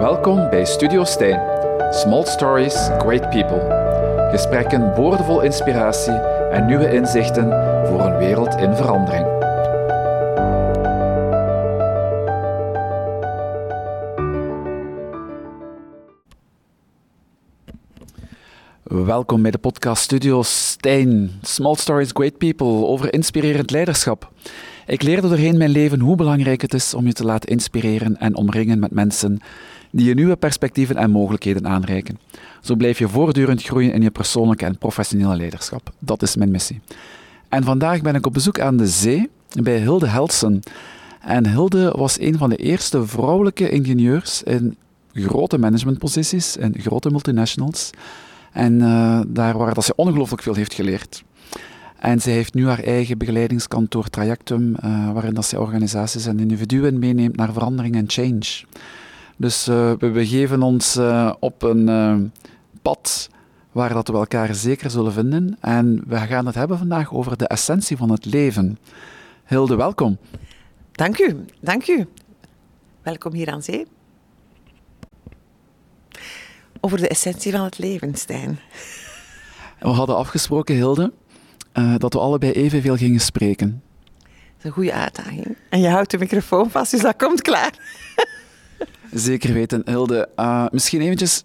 Welkom bij Studio Stijn. Small Stories, Great People. Gesprekken boordevol inspiratie en nieuwe inzichten voor een wereld in verandering. Welkom bij de podcast Studio Stijn. Small Stories, Great People over inspirerend leiderschap. Ik leerde doorheen mijn leven hoe belangrijk het is om je te laten inspireren en omringen met mensen die je nieuwe perspectieven en mogelijkheden aanreiken. Zo blijf je voortdurend groeien in je persoonlijke en professionele leiderschap. Dat is mijn missie. En vandaag ben ik op bezoek aan de zee bij Hilde Helsen. En Hilde was een van de eerste vrouwelijke ingenieurs in grote managementposities, in grote multinationals. En uh, daar waar dat ze ongelooflijk veel heeft geleerd. En ze heeft nu haar eigen begeleidingskantoor Trajectum, uh, waarin dat ze organisaties en individuen meeneemt naar verandering en change. Dus uh, we begeven ons uh, op een pad waar dat we elkaar zeker zullen vinden. En we gaan het hebben vandaag over de essentie van het leven. Hilde, welkom. Dank u, dank u. Welkom hier aan zee. Over de essentie van het leven, Stijn. We hadden afgesproken, Hilde, dat we allebei evenveel gingen spreken. Dat is een goede uitdaging. En je houdt de microfoon vast, dus dat komt klaar. Zeker weten, Hilde. Uh, misschien eventjes,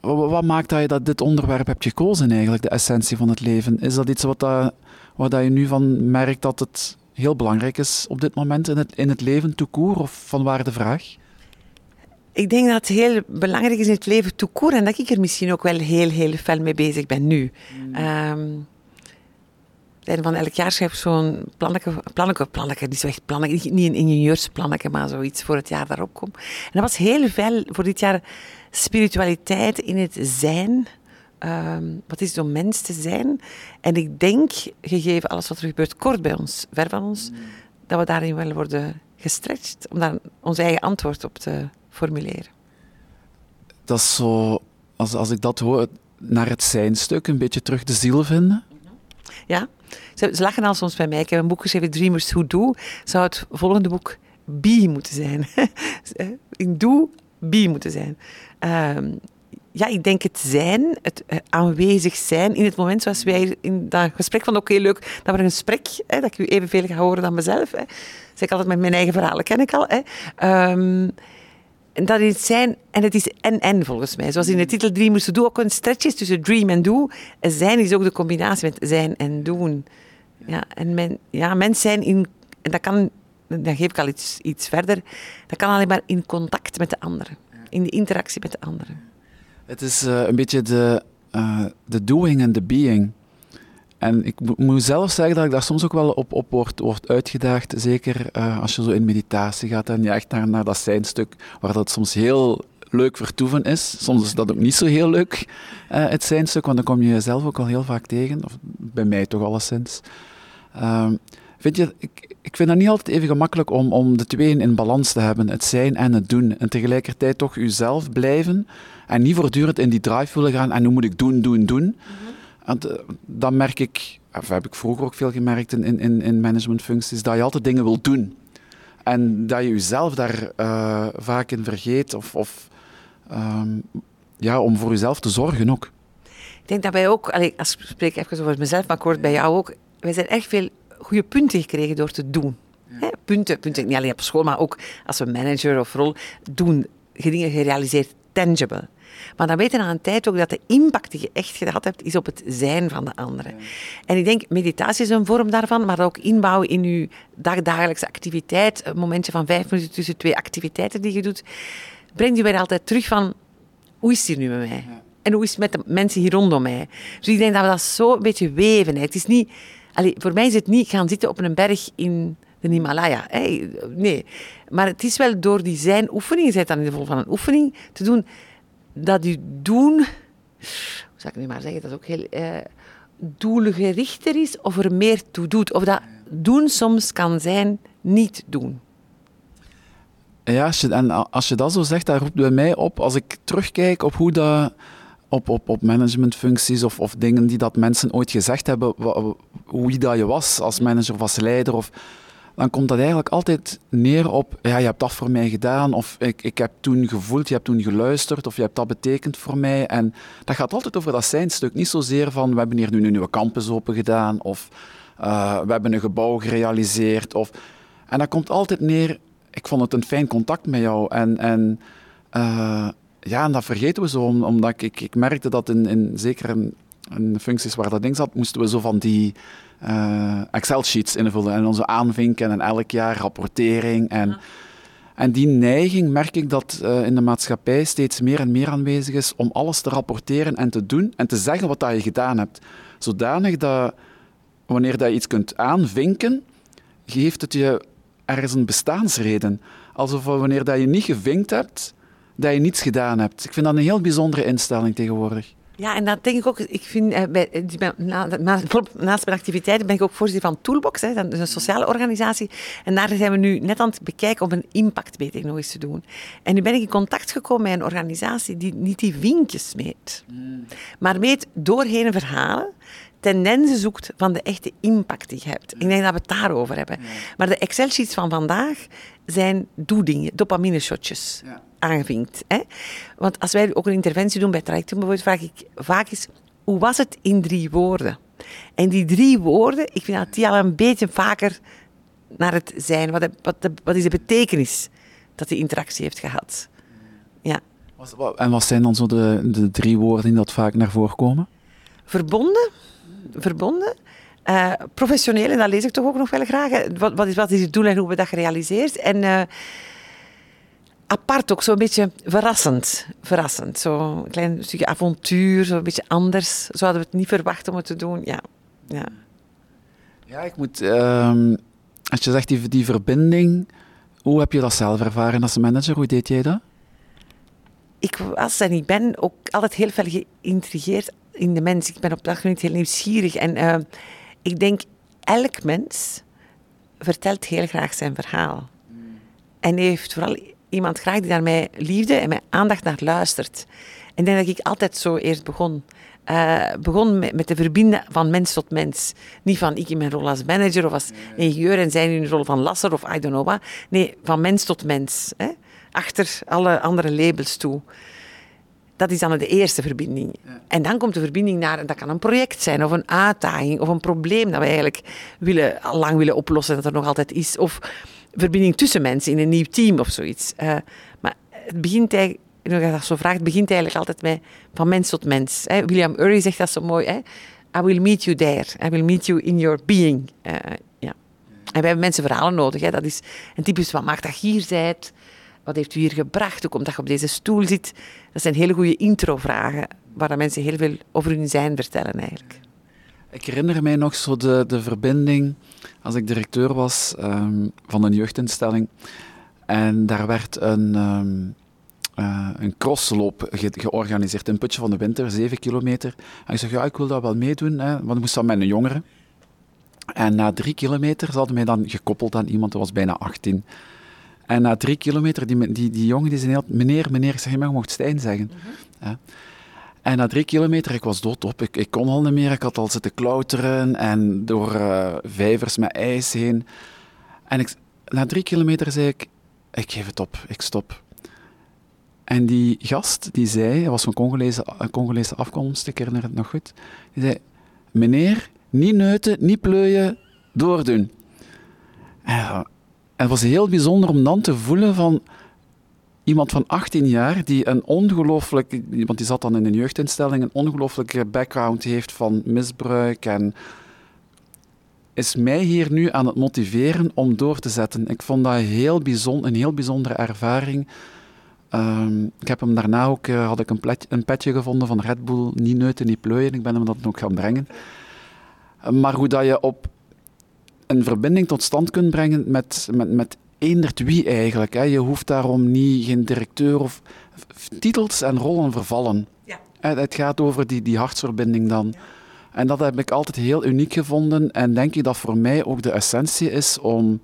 wat maakt dat je dat dit onderwerp hebt gekozen eigenlijk, de essentie van het leven? Is dat iets wat, dat, wat dat je nu van merkt dat het heel belangrijk is op dit moment in het, in het leven, toekoer, of van waar de vraag? Ik denk dat het heel belangrijk is in het leven toekoer en dat ik er misschien ook wel heel, heel fel mee bezig ben nu. Mm. Um, van elk jaar schrijf ik zo'n plannetje, plannetje, plannetje, niet zo echt plannetje, niet een ingenieursplannetje, maar zoiets voor het jaar daarop komt. En dat was heel veel voor dit jaar spiritualiteit in het zijn. Um, wat is het om mens te zijn? En ik denk, gegeven alles wat er gebeurt kort bij ons, ver van ons, dat we daarin wel worden gestretched om daar ons eigen antwoord op te formuleren. Dat is zo, als, als ik dat hoor, naar het zijn-stuk een beetje terug de ziel vinden. Ja, ze, ze lachen al soms bij mij. Ik heb een boek geschreven, Dreamers Who Do. Zou het volgende boek Be moeten zijn. In Do, Be moeten zijn. Um, ja, ik denk het zijn, het aanwezig zijn in het moment zoals wij in dat gesprek van oké, okay, leuk dat we een gesprek, hè, dat ik u evenveel ga horen dan mezelf. Hè. Zeg ik altijd met mijn eigen verhalen, ken ik al. Hè. Um, en dat is zijn, en het is en-en volgens mij. Zoals in de titel Dream moesten doen, ook een stretch tussen dream en do. En zijn is ook de combinatie met zijn en doen. Ja, en men, ja, mens zijn in, en dat kan, dan geef ik al iets, iets verder, dat kan alleen maar in contact met de anderen. In de interactie met de anderen. Het is uh, een beetje de, uh, de doing en de being. En ik moet zelf zeggen dat ik daar soms ook wel op, op uitgedaagd. Zeker uh, als je zo in meditatie gaat en je echt naar, naar dat zijnstuk, waar dat soms heel leuk vertoeven is. Soms is dat ook niet zo heel leuk, uh, het zijnstuk, want dan kom je jezelf ook al heel vaak tegen. Of bij mij toch alleszins. Uh, vind je, ik, vind dat niet altijd even gemakkelijk om, om de tweeën in balans te hebben, het zijn en het doen. En tegelijkertijd toch jezelf blijven en niet voortdurend in die drive willen gaan en nu moet ik doen, doen, doen. -hmm. Want uh, dan merk ik, of heb ik vroeger ook veel gemerkt in, in, in managementfuncties, dat je altijd dingen wil doen. En dat je jezelf daar uh, vaak in vergeet, of, of um, ja, om voor jezelf te zorgen ook. Ik denk dat wij ook, allee, als ik spreek even over mezelf, maar ik hoor bij jou ook, wij zijn echt veel goede punten gekregen door te doen. Ja. punten, punten, niet alleen op school, maar ook als we manager of rol doen, dingen gerealiseerd, tangible. Maar dan weet je na een tijd ook dat de impact die je echt gehad hebt, is op het zijn van de anderen. Ja. En ik denk, meditatie is een vorm daarvan, maar ook inbouwen in je dagdagelijkse activiteit, een momentje van vijf minuten tussen twee activiteiten die je doet, brengt je weer altijd terug van, hoe is het hier nu met mij? Ja. En hoe is het met de mensen hier rondom mij? Dus ik denk dat we dat zo een beetje weven. Hè. Het is niet, allee, voor mij is het niet gaan zitten op een berg in de Himalaya. Hey, nee. Maar het is wel door die zijn oefening, bent dan in de vorm van een oefening, te doen dat u doen, hoe zou ik nu maar zeggen, dat ook heel eh, doelgerichter is of er meer toe doet. Of dat doen soms kan zijn niet doen. Ja, als je, en als je dat zo zegt, dat roept bij mij op, als ik terugkijk op hoe dat op, op, op managementfuncties of, of dingen die dat mensen ooit gezegd hebben, wie dat je was als manager of als leider, of, dan komt dat eigenlijk altijd neer op, ja, je hebt dat voor mij gedaan, of ik, ik heb toen gevoeld, je hebt toen geluisterd, of je hebt dat betekend voor mij. En dat gaat altijd over dat zijnstuk, niet zozeer van, we hebben hier nu een nieuwe campus open gedaan, of uh, we hebben een gebouw gerealiseerd. Of... En dat komt altijd neer, ik vond het een fijn contact met jou. En, en uh, ja, en dat vergeten we zo, omdat ik, ik, merkte dat in, in zeker in functies waar dat ding zat, moesten we zo van die uh, Excel-sheets invullen en onze aanvinken en elk jaar rapportering. En, en die neiging merk ik dat uh, in de maatschappij steeds meer en meer aanwezig is om alles te rapporteren en te doen en te zeggen wat dat je gedaan hebt. Zodanig dat wanneer dat je iets kunt aanvinken, geeft het je ergens een bestaansreden. Alsof wanneer dat je niet gevinkt hebt, dat je niets gedaan hebt. Ik vind dat een heel bijzondere instelling tegenwoordig. Ja, en dat denk ik ook. Ik vind, eh, bij, na, na, naast mijn activiteiten ben ik ook voorzitter van Toolbox, hè, dat is een sociale organisatie. En daar zijn we nu net aan het bekijken om een impactmeting nog eens te doen. En nu ben ik in contact gekomen met een organisatie die niet die vinkjes meet, hmm. maar meet doorheen verhalen tendensen zoekt van de echte impact die je hebt. Ik denk dat we het daarover hebben. Maar de Excel-sheets van vandaag zijn doe-dingen, dopamine-shotjes. Ja aanvinkt. Hè? Want als wij ook een interventie doen bij trajecten bijvoorbeeld, vraag ik vaak eens, hoe was het in drie woorden? En die drie woorden, ik vind dat die al een beetje vaker naar het zijn. Wat, wat, wat is de betekenis dat die interactie heeft gehad? Ja. En wat zijn dan zo de, de drie woorden die dat vaak naar voren komen? Verbonden. Verbonden. Uh, professioneel, en dat lees ik toch ook nog wel graag. Wat, wat, is, wat is het doel en hoe we dat gerealiseerd? En uh, apart ook, zo'n beetje verrassend. Verrassend. Zo'n klein stukje avontuur, zo'n beetje anders. Zo hadden we het niet verwacht om het te doen. Ja, ja. ja ik moet... Um, als je zegt die, die verbinding, hoe heb je dat zelf ervaren als manager? Hoe deed jij dat? Ik was en ik ben ook altijd heel veel geïntrigeerd in de mens. Ik ben op dat moment heel nieuwsgierig. En uh, ik denk, elk mens vertelt heel graag zijn verhaal. En heeft vooral iemand graag die naar mij liefde en mijn aandacht naar luistert. En ik denk dat ik altijd zo eerst begon. Uh, begon met, met de verbinden van mens tot mens. Niet van ik in mijn rol als manager of als ingenieur en zij in de rol van lasser of I don't know what. Nee, van mens tot mens. Hè? Achter alle andere labels toe. Dat is dan de eerste verbinding. En dan komt de verbinding naar, dat kan een project zijn, of een uitdaging, of een probleem dat we eigenlijk willen, lang willen oplossen, dat er nog altijd is. Of verbinding tussen mensen in een nieuw team of zoiets. Uh, maar het begint eigenlijk, als je dat zo vraagt, begint eigenlijk altijd met van mens tot mens. Hè. William Ury zegt dat zo mooi. Hè. I will meet you there. I will meet you in your being. Uh, ja. En we hebben mensen verhalen nodig. Hè. Dat is een typisch wat maakt dat je hier bent. Wat heeft u hier gebracht? Hoe komt dat je op deze stoel zit? Dat zijn hele goede intro-vragen waar mensen heel veel over hun zijn vertellen eigenlijk. Ik herinner mij nog zo de, de verbinding als ik directeur was um, van een jeugdinstelling. En daar werd een, um, uh, een crossloop ge georganiseerd in Putje van de Winter, 7 kilometer. En ik zei, ja, ik wil dat wel meedoen, hè, want ik moest dan met een jongere. En na drie kilometer ze hadden mij dan gekoppeld aan iemand, dat was bijna 18. En na drie kilometer, die, die, die jongen die zei heel, meneer, meneer, ik zeg, je mocht Stijn zeggen. Mm -hmm. ja. En na drie kilometer, ik was doodop. Ik, ik kon al niet meer. Ik had al zitten klauteren en door uh, vijvers met ijs heen. En ik, na drie kilometer zei ik, ik geef het op, ik stop. En die gast, die zei, hij was van Congolese, Congolese afkomst, ik herinner het nog goed. Die zei, meneer, niet neuten, niet pleuien, doordoen. En, het was heel bijzonder om dan te voelen van iemand van 18 jaar die een ongelooflijk, want die zat dan in een jeugdinstelling, een ongelooflijke background heeft van misbruik en is mij hier nu aan het motiveren om door te zetten. Ik vond dat heel bijzonder, een heel bijzondere ervaring. Um, ik heb hem daarna ook, uh, had ik een, plet, een, petje gevonden van Red Bull, niet neuten, niet plooien. Ik ben hem dat ook gaan brengen. Maar hoe dat je op een verbinding tot stand kunt brengen met, met, met eendert wie eigenlijk. Hè. Je hoeft daarom niet geen directeur of titels en rollen vervallen. Ja. Het gaat over die, die hartsverbinding dan. En dat heb ik altijd heel uniek gevonden en denk ik dat voor mij ook de essentie is om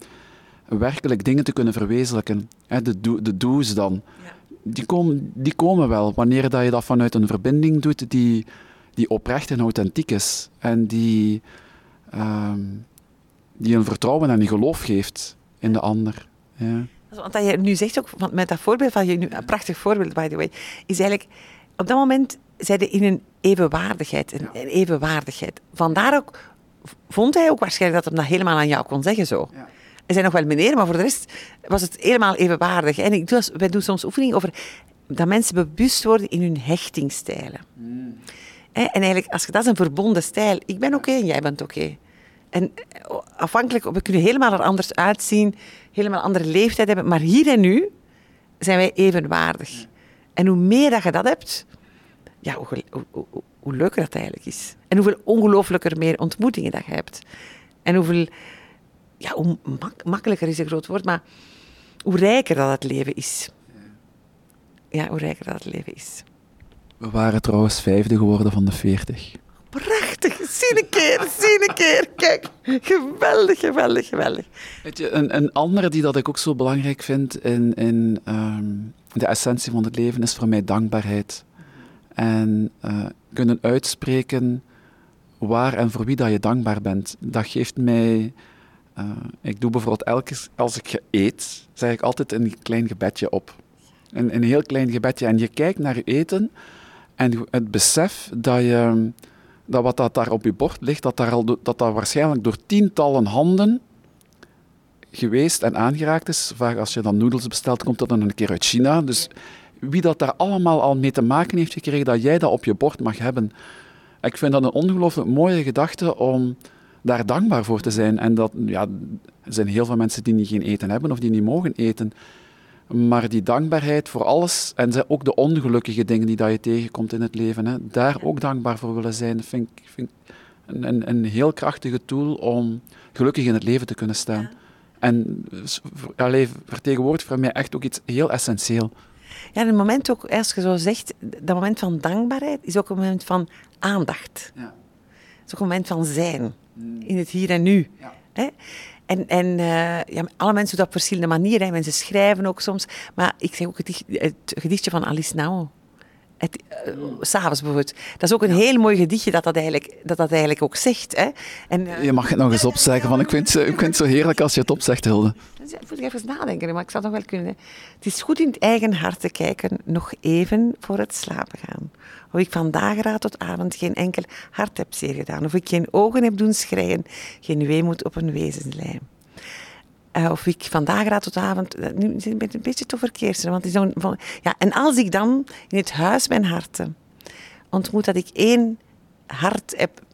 werkelijk dingen te kunnen verwezenlijken. De, do, de do's dan. Ja. Die, komen, die komen wel wanneer dat je dat vanuit een verbinding doet die, die oprecht en authentiek is. En die... Um, die een vertrouwen en een geloof geeft in de ander. Ja. Want dat je nu zegt ook, met dat voorbeeld van je nu, een prachtig voorbeeld by the way, is eigenlijk, op dat moment zijn in een evenwaardigheid, een, evenwaardigheid. Vandaar ook, vond hij ook waarschijnlijk dat hij dat helemaal aan jou kon zeggen zo. Ja. Er zijn nog wel meneer, maar voor de rest was het helemaal evenwaardig. En ik doe, wij doen soms oefeningen over dat mensen bewust worden in hun hechtingstijlen. Mm. En eigenlijk, als je, dat is een verbonden stijl. Ik ben oké en jij bent oké. En eh, afhankelijk, we kunnen helemaal er anders uitzien, helemaal andere leeftijd hebben, maar hier en nu zijn wij evenwaardig. En hoe meer dat je dat hebt, ja, hoe, hoe, hoe, leuker dat eigenlijk is. En hoeveel ongelooflijker meer ontmoetingen dat je hebt. En hoeveel, ja, hoe makkelijker is een groot woord, maar hoe rijker dat het leven is. Ja, hoe rijker dat het leven is. We waren trouwens vijfde geworden van de veertig. Zie een keer, zie een keer. Kijk, geweldig, geweldig, geweldig. Weet je, een, een andere die dat ik ook zo belangrijk vind in, in ehm, de essentie van het leven is voor mij dankbaarheid. En uh, kunnen uitspreken waar en voor wie dat je dankbaar bent. Dat geeft mij... Uh, ik doe bijvoorbeeld elke als ik eet, zeg ik altijd een klein gebedje op. Een, een heel klein gebedje. En je kijkt naar je eten en het besef dat, je, dat wat dat daar op je bord ligt, dat, daar al, dat dat waarschijnlijk door tientallen handen geweest en aangeraakt is. Vaak als je dan noedels bestelt, komt dat dan een keer uit China. Dus wie dat daar allemaal al mee te maken heeft gekregen, dat jij dat op je bord mag hebben. Ik vind dat een ongelooflijk mooie gedachte om daar dankbaar voor te zijn. En dat, ja, er zijn heel veel mensen die niet geen eten hebben of die niet mogen eten. Maar die dankbaarheid voor alles, en ook de ongelukkige dingen die dat je tegenkomt in het leven, hè, daar ook dankbaar voor willen zijn, vind ik, vind een, een, een, heel krachtige tool om gelukkig in het leven te kunnen staan. En alleen vertegenwoordigt voor mij echt ook iets heel essentieel. Ja, en het moment ook, als je zo zegt, dat moment van dankbaarheid is ook een moment van aandacht. Ja. Het is ook een moment van zijn, mm. in het hier en nu. Ja. Hè? En, en uh, ja, alle mensen doen dat op verschillende manieren. Mensen schrijven ook soms. Maar ik zeg ook het, het gedichtje van Alice Nauw. Het, uh, S'avonds bijvoorbeeld. Dat is ook een heel mooi gedichtje dat dat eigenlijk, dat dat eigenlijk ook zegt. Hè. En, uh, je mag het nog eens opzeggen, want ik vind, ik vind het zo heerlijk als je het opzegt, Hilde. Ik moet even nadenken, maar ik het nog wel kunnen. Het is goed in het eigen hart te kijken, nog even voor het slapen gaan. Of ik van dageraad tot avond geen enkel hart heb zeer gedaan. Of ik geen ogen heb doen schreien, geen weemoed op een wezenslijm. Uh, of ik van dageraad tot avond, uh, nu ben ik een beetje te verkeersen, want is van, ja, en als ik dan in het huis mijn harten ontmoet dat ik één hart heb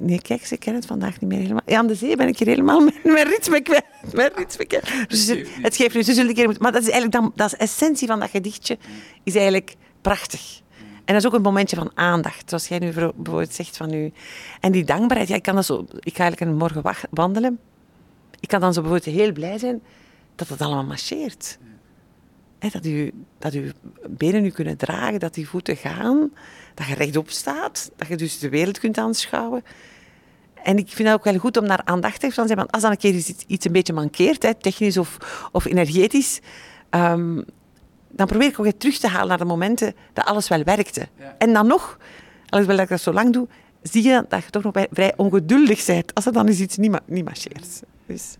Nee, kijk, ze kennen het vandaag niet meer helemaal. Ja, aan de zee ben ik hier helemaal met mijn ritme kwijt. Mijn ritme kwijt. Dus het, geeft nu, ze zullen een keer moeten... Maar dat is eigenlijk dan, dat is de essentie van dat gedichtje, is eigenlijk prachtig. En dat is ook een momentje van aandacht, zoals jij nu bijvoorbeeld zegt van u. En die dankbaarheid, ja, ik kan dat zo... Ik ga eigenlijk een morgen wandelen. Ik kan dan zo bijvoorbeeld heel blij zijn dat het allemaal marcheert. dat, u, dat uw benen u kunnen dragen, dat uw voeten gaan, dat je rechtop staat, dat je dus de wereld kunt aanschouwen. En ik vind het ook wel goed om daar aandachtig van te zijn. Want als dan een keer iets, iets een beetje mankeert, hè, technisch of, of energetisch, um, dan probeer ik ook weer terug te halen naar de momenten dat alles wel werkte. En dan nog, alhoewel dat ik dat zo lang doe, zie je dat je toch nog vrij ongeduldig bent als er dan eens iets niet, ma niet marcheert. Dus.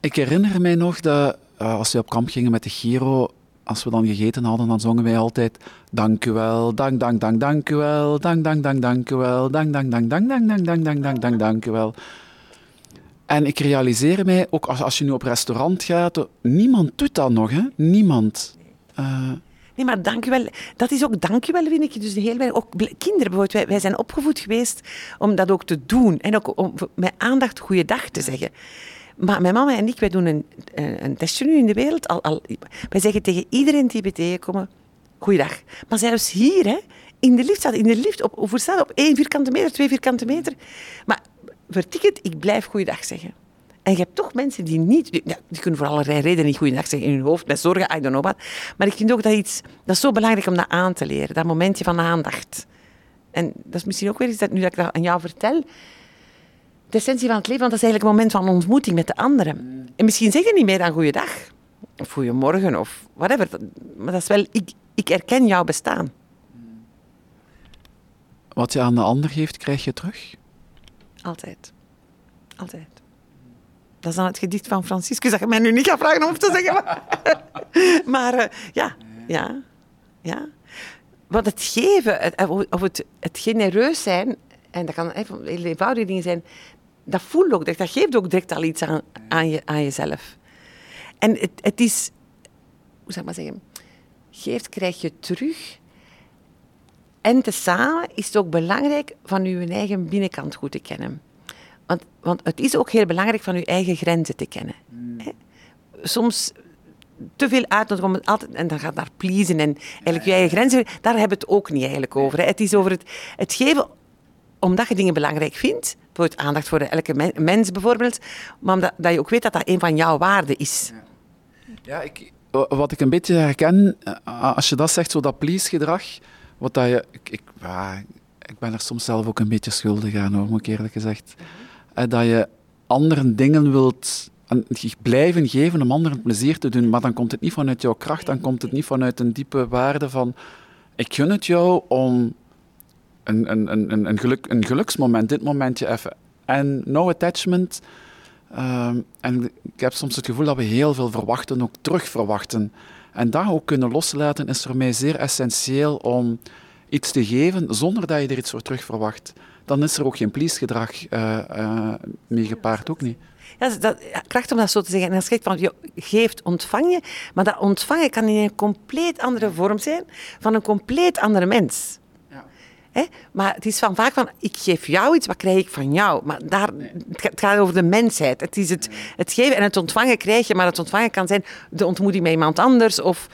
Ik herinner mij nog dat uh, als we op kamp gingen met de Giro, als we dan gegeten hadden, dan zongen wij altijd dank u wel, dank, dank, dank, dank u wel, dank, dank, dank, dank u wel, dank, dank, dank, dank, dank, dank, dank, dank, dank, dank, dank u wel. En ik realiseer mij, ook als, als je nu op restaurant gaat, niemand doet dat nog, hè? Niemand. Uh, Nee, maar dank u wel. Dat is ook dank u wel, vind ik. Dus heel weinig. Ook kinderen bijvoorbeeld. Wij, wij, zijn opgevoed geweest om dat ook te doen. En ook om met aandacht goeiedag te zeggen. Maar mijn mama en ik, wij doen een, een testje nu in de wereld. Al, al, wij zeggen tegen iedereen die bij tegenkomen, goeiedag. Maar zelfs hier, hè, in de lift staat, in de lift, op, hoe staat op één vierkante meter, twee vierkante meter. Maar vertik het, ik blijf goeiedag zeggen. En je hebt toch mensen die niet... Ja, die kunnen voor allerlei redenen niet goeiedag zeggen in hun hoofd, met zorgen, I don't know what. Maar ik vind ook dat iets... Dat is zo belangrijk om dat aan te leren, dat momentje van aandacht. En dat is misschien ook weer iets dat nu dat ik dat aan jou vertel... De essentie van het leven, want dat is eigenlijk een moment van ontmoeting met de anderen. En misschien zeg je niet meer dan goeiedag. Of goeiemorgen, of whatever. Maar dat is wel... Ik, ik erken jouw bestaan. Wat je aan de ander geeft, krijg je terug? Altijd. Altijd. Dat is dan het gedicht van Franciscus, dat je mij nu niet gaat vragen om te zeggen. Maar, uh, ja, ja, ja. Want het geven, het, of het, het genereus zijn, en dat kan even heel eenvoudige dingen zijn, dat voelt ook direct, dat geeft ook direct al iets aan, aan, je, aan jezelf. En het, het is, hoe zou ik maar zeggen, geeft krijg je terug. En tezamen is het ook belangrijk van je eigen binnenkant goed te kennen. Want, want het is ook heel belangrijk van je eigen grenzen te kennen. Mm. Soms te veel uitnodigen om altijd, en dan gaat naar pleasen en eigenlijk je eigen grenzen, daar hebben we het ook niet eigenlijk over. Hè. Het is over het, het geven omdat je dingen belangrijk vindt, bijvoorbeeld aandacht voor elke mens bijvoorbeeld, maar omdat dat je ook weet dat dat een van jouw waarden is. Ja, ik, wat ik een beetje herken, eh, als je dat zegt, zo dat please-gedrag, wat dat je... Ik, ik, ik ben er soms zelf ook een beetje schuldig aan, hoor, moet ik eerlijk gezegd. Uh, dat je anderen dingen wilt blijven geven om anderen plezier te doen, maar dan komt het niet vanuit jouw kracht, dan komt het niet vanuit een diepe waarde van ik gun het jou om een, een, een, een, geluk, een geluksmoment, dit momentje even. En no attachment. Ehm, en ik heb soms het gevoel dat we heel veel verwachten, ook terug verwachten. En dat ook kunnen loslaten is voor mij zeer essentieel om iets te geven zonder dat je er iets voor terug verwacht. Dan is er ook geen please-gedrag uh, uh, mee gepaard, ook niet. Ja, dat, kracht om dat zo te zeggen. En dan schrikt van, je geeft, ontvang je. Maar dat ontvangen kan in een compleet andere vorm zijn van een compleet andere mens. Hè? Maar het is van vaak van, ik geef jou iets, wat krijg ik van jou? Maar daar, het gaat over de mensheid. Het is het, het geven en het ontvangen krijg je, maar het ontvangen kan zijn de ontmoeting met iemand anders of...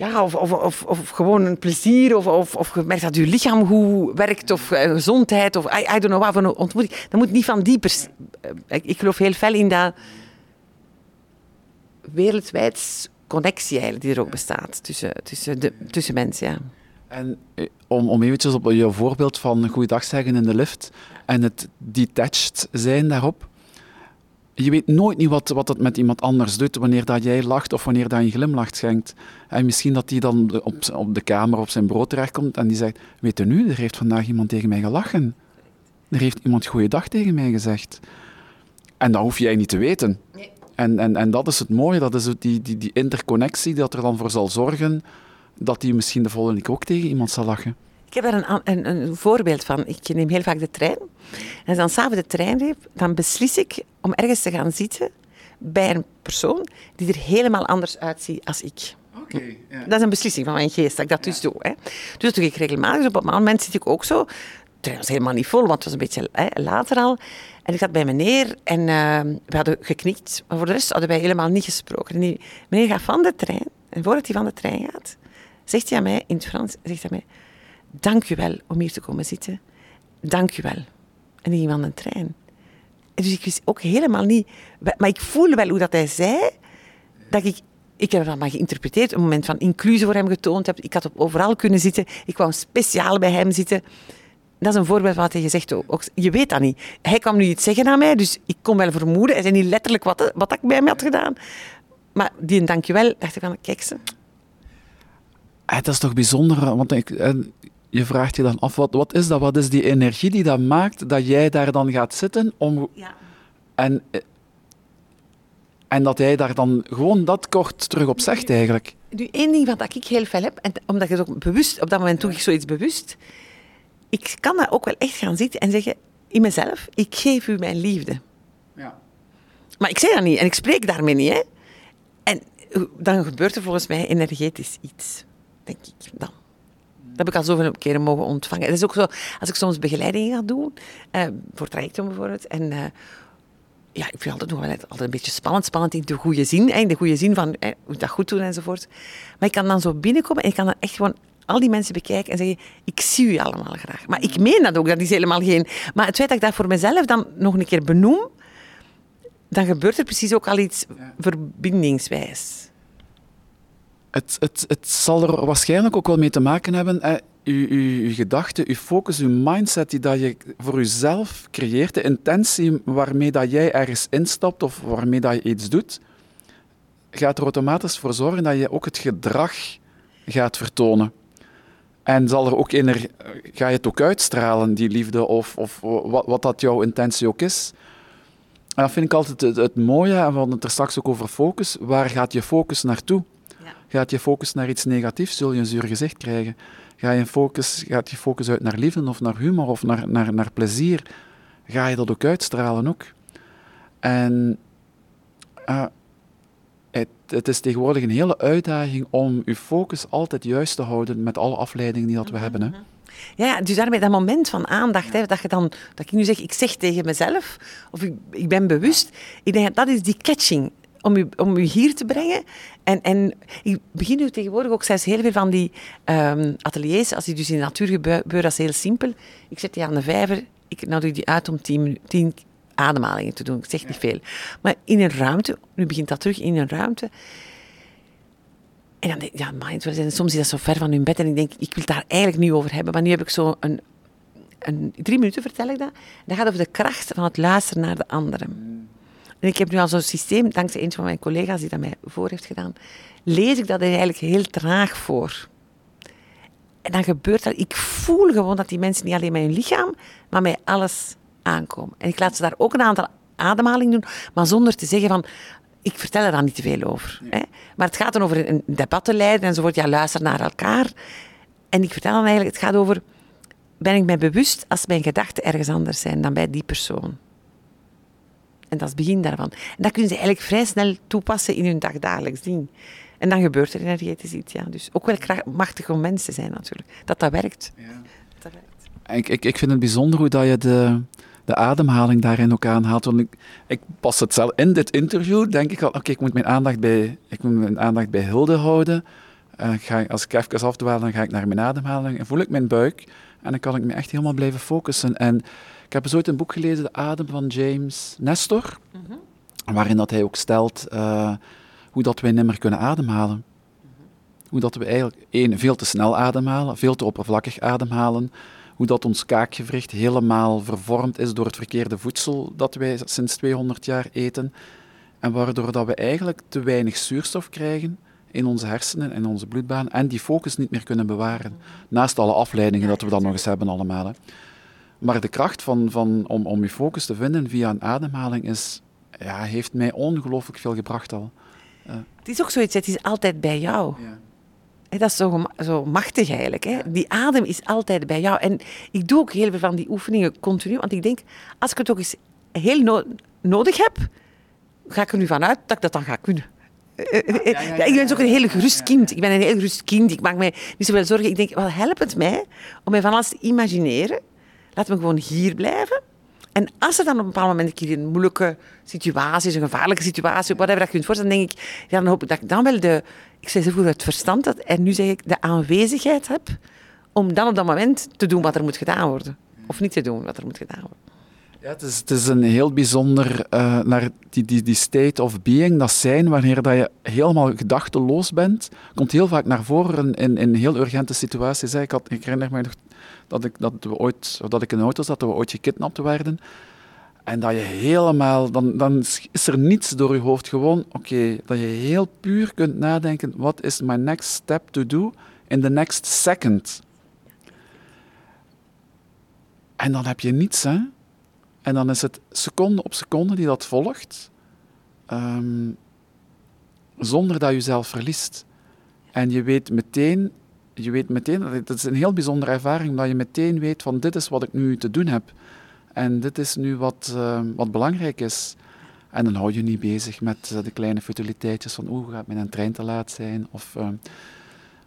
Ja, of, of, of, gewoon een plezier, of, of, of je merkt dat je lichaam goed werkt, of uh, gezondheid, of I, I don't know wat voor een ontmoeting. Dat moet niet van die pers uh, ik, geloof heel fel in dat wereldwijd connectie eigenlijk die er ook bestaat tussen, tussen, tussen mensen. Ja. En eh, om, om eventjes op je voorbeeld van goeiedag zeggen in de lift en het detached zijn daarop. Je weet nooit niet wat, wat het met iemand anders doet wanneer dat jij lacht of wanneer dat je een glimlach schenkt. En misschien dat die dan op, op de kamer op zijn brood terechtkomt en die zegt, weet je nu, er heeft vandaag iemand tegen mij gelachen. Er heeft iemand goeiedag tegen mij gezegd. En dat hoef jij niet te weten. Nee. En, en, en dat is het mooie, dat is die, die, die interconnectie dat er dan voor zal zorgen dat hij misschien de volgende keer ook tegen iemand zal lachen. Ik heb daar een, een, een, voorbeeld van. Ik neem heel vaak de trein. En als dan s'avonds de trein heb, dan beslis ik om ergens te gaan zitten bij een persoon die er helemaal anders uitziet als ik. Okay, Dat is een beslissing van mijn geest, dat ik dat dus doe. Hè. Dus dat doe ik regelmatig. Op een moment zit ik ook zo. De trein was helemaal niet vol, want het was een beetje hè, later al. En ik zat bij meneer en uh, we hadden geknikt. Maar voor de rest hadden wij helemaal niet gesproken. En die meneer gaat van de trein. En voordat hij van de trein gaat, zegt hij aan mij in het Frans, zegt hij mij, dank u wel om hier te komen zitten. Dank u wel. En die ging van een trein. Dus ik wist ook helemaal niet... Maar ik voelde wel hoe dat hij zei, dat ik... Ik heb dat maar geïnterpreteerd, een moment van inclusie voor hem getoond heb. Ik had op overal kunnen zitten. Ik wou speciaal bij hem zitten. Dat is een voorbeeld van wat hij gezegd ook, Je weet dat niet. Hij kwam nu iets zeggen aan mij, dus ik kon wel vermoeden. Hij zei niet letterlijk wat, wat ik bij hem had gedaan. Maar die dankjewel, dacht ik van, kijk ze, het is toch bijzonder, want ik, je vraagt je dan af, wat, wat is dat? Wat is die energie die dat maakt dat jij daar dan gaat zitten om... Ja. En, en dat jij daar dan gewoon dat kort terug op zegt eigenlijk. Nu, één ding wat ik heel veel heb, en omdat je ook bewust, op dat moment doe ik zoiets bewust, ik kan daar ook wel echt gaan zitten en zeggen, in mezelf, ik geef u mijn liefde. Ja. Maar ik zeg dat niet en ik spreek daarmee niet. Hè. En dan gebeurt er volgens mij energetisch iets denk ik dan. Dat heb ik al zoveel keren mogen ontvangen. Het is ook zo, als ik soms begeleiding ga doen, uh, voor trajecten bijvoorbeeld, en uh, ja, ik vind altijd nog wel altijd een beetje spannend, spannend in de goede zin, in de goede zin van eh, hoe dat goed doen enzovoort. Maar ik kan dan zo binnenkomen en ik kan dan echt gewoon al die mensen bekijken en zeggen, ik zie u allemaal graag. Maar ik meen dat ook, dat is helemaal geen... Maar het feit dat ik dat voor mezelf dan nog een keer benoem, dan gebeurt er precies ook al iets verbindingswijs het, het, het zal er waarschijnlijk ook wel mee te maken hebben. Eh, uw, uw, uw gedachten, uw focus, uw mindset die dat je voor jezelf creëert, de intentie waarmee dat jij ergens instapt of waarmee dat je iets doet, gaat er automatisch voor zorgen dat je ook het gedrag gaat vertonen. En zal er ook in ga je het ook uitstralen, die liefde, of, of wat, wat dat jouw intentie ook is. En dat vind ik altijd het, het mooie, en we hadden het er straks ook over focus. Waar gaat je focus naartoe? Gaat je focus naar iets negatiefs, zul je een zuur gezicht krijgen. Ga je focus, gaat je focus uit naar liefde of naar humor of naar, naar, naar plezier, ga je dat ook uitstralen ook. En uh, het, het, is tegenwoordig een hele uitdaging om je focus altijd juist te houden met alle afleidingen die dat we hebben. Hè. Mhm. Ja, dus daarmee dat moment van aandacht, hè, dat je dan, dat ik nu zeg, ik zeg tegen mezelf, of ik, ik ben bewust, ik denk dat is die catching om u, om u hier te brengen. En, en ik begin nu tegenwoordig ook zelfs heel veel van die um, ateliers, als die dus in de natuur gebeuren, dat is heel simpel. Ik zet die aan de vijver, ik nodig die uit om tien, tien ademhalingen te doen. Ik zeg niet veel. Maar in een ruimte, nu begint dat terug in een ruimte. En dan denk ik, ja, mindfulness, en soms is dat zo ver van hun bed en ik denk, ik wil het daar eigenlijk niet over hebben. Maar nu heb ik zo een, een drie minuten vertel ik dat. Dat gaat over de kracht van het luisteren naar de anderen. En ik heb nu al zo'n systeem, dankzij een van mijn collega's die dat mij voor heeft gedaan, lees ik dat eigenlijk heel traag voor. En dan gebeurt dat, ik voel gewoon dat die mensen niet alleen met hun lichaam, maar met alles aankomen. En ik laat ze daar ook een aantal ademhalingen doen, maar zonder te zeggen van, ik vertel er dan niet te veel over. Hè? Maar het gaat dan over een debat te leiden enzovoort. Ja, luister naar elkaar. En ik vertel dan eigenlijk, het gaat over, ben ik mij bewust als mijn gedachten ergens anders zijn dan bij die persoon? En dat is het begin daarvan. En dat kunnen ze eigenlijk vrij snel toepassen in hun dagdagelijks ding. En dan gebeurt er energetisch iets. Ja. Dus ook wel machtig om mensen zijn natuurlijk. Dat dat werkt. Ja. Dat werkt. Ik, ik, ik vind het bijzonder hoe dat je de, de ademhaling daarin ook aanhaalt. Want ik, ik pas het zelf in dit interview, denk ik al, oké, ik moet mijn aandacht bij, ik moet mijn aandacht bij Hilde houden. Uh, ga, als ik even afdwaal, dan ga ik naar mijn ademhaling en voel ik mijn buik. En dan kan ik me echt helemaal blijven focussen. En ik heb eens ooit een boek gelezen, De Adem van James Nestor, mm waarin dat hij ook stelt uh, hoe dat wij nimmer kunnen ademhalen. Mm Hoe dat we eigenlijk, één, veel te snel ademhalen, veel te oppervlakkig ademhalen, hoe dat ons kaakgewricht helemaal vervormd is door het verkeerde voedsel dat wij sinds 200 jaar eten. En waardoor dat we eigenlijk te weinig zuurstof krijgen in onze hersenen en onze bloedbaan en die focus niet meer kunnen bewaren. Naast alle afleidingen dat we dan nog eens hebben allemaal. Hè. Maar de kracht van, van, om, om je focus te vinden via een ademhaling is, ja, heeft mij ongelooflijk veel gebracht al. Uh. Het is ook zoiets, het is altijd bij jou. Ja. Dat is zo, zo machtig eigenlijk. Hè? Die adem is altijd bij jou. En ik doe ook heel veel van die oefeningen continu. Want ik denk, als ik het toch eens heel nodig heb, ga ik er nu vanuit dat ik dat dan ga kunnen. Ja, ik ben ook een heel gerust kind. Ik ben een heel gerust kind. Ik maak mij niet zoveel zorgen. Ik denk, wat helpt het mij om mij van alles te imagineren? Laat me gewoon hier blijven. En als er dan op een bepaald moment een keer een moeilijke situatie is, een gevaarlijke situatie, whatever dat je kunt voorstellen, dan denk ik, ja, dan hoop ik dat ik dan wel de, ik zei ze het verstand had, en nu zeg ik de aanwezigheid heb om dan op dat moment te doen wat er moet gedaan worden. Of niet te doen wat er moet gedaan worden. Ja, het is, het is een heel bijzonder uh, naar die, die, die state of being, dat zijn wanneer dat je helemaal gedachteloos bent, komt heel vaak naar voren in, in heel urgente situaties. Ik, had, ik herinner me nog dat ik, dat we ooit, dat ik in de auto zat, dat we ooit gekidnapt werden. En dat je helemaal, dan, dan is er niets door je hoofd. Gewoon, oké, dat je heel puur kunt nadenken: what is my next step to do in the next second? En dan heb je niets, hè? En dan is het seconde op seconde die dat volgt, um, zonder dat je jezelf verliest. En je weet meteen, je weet meteen, dat is een heel bijzondere ervaring, omdat je meteen weet van dit is wat ik nu te doen heb. En dit is nu wat, uh, wat belangrijk is. En dan hou je niet bezig met uh, de kleine futiliteitjes van hoe gaat mijn trein te laat zijn. Of, uh,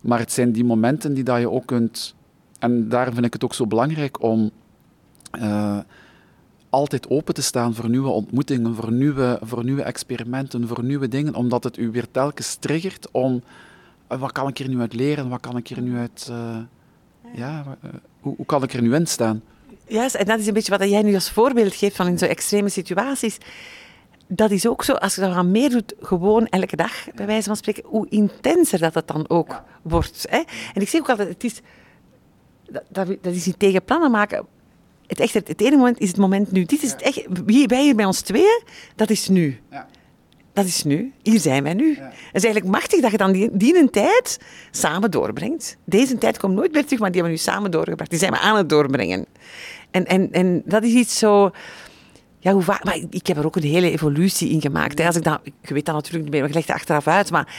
maar het zijn die momenten die dat je ook kunt... En daarom vind ik het ook zo belangrijk om eh, altijd open te staan voor nieuwe ontmoetingen, voor nieuwe, voor nieuwe experimenten, voor nieuwe dingen, omdat het u weer telkens triggert om wat kan ik er nu uit leren, wat kan ik er nu uit, uh, ja, uh, hoe, hoe, kan ik er nu in staan? Juist, en dat is een beetje wat jij nu als voorbeeld geeft van in zo'n extreme situaties. Dat is ook zo, als je dat aan meer doet, gewoon elke dag, bij wijze van spreken, hoe intenser dat het dan ook ja. wordt. Hè? En ik zeg ook altijd, het is, dat, dat is niet tegen plannen maken, het, echt, het, ene moment is het moment nu. Dit is het echt, wij hier bij ons tweeën, dat is nu. Ja. Dat is nu. Hier zijn wij nu. Ja. Het is eigenlijk machtig dat je dan die, die een tijd samen doorbrengt. Deze tijd komt nooit meer terug, maar die hebben we nu samen doorgebracht. Die zijn we aan het doorbrengen. En, en, en dat is iets zo... Ja, hoe vaak, maar ik heb er ook een hele evolutie in gemaakt. Hè. Als ik dan, je weet dat natuurlijk niet meer, maar je legt het achteraf uit. Maar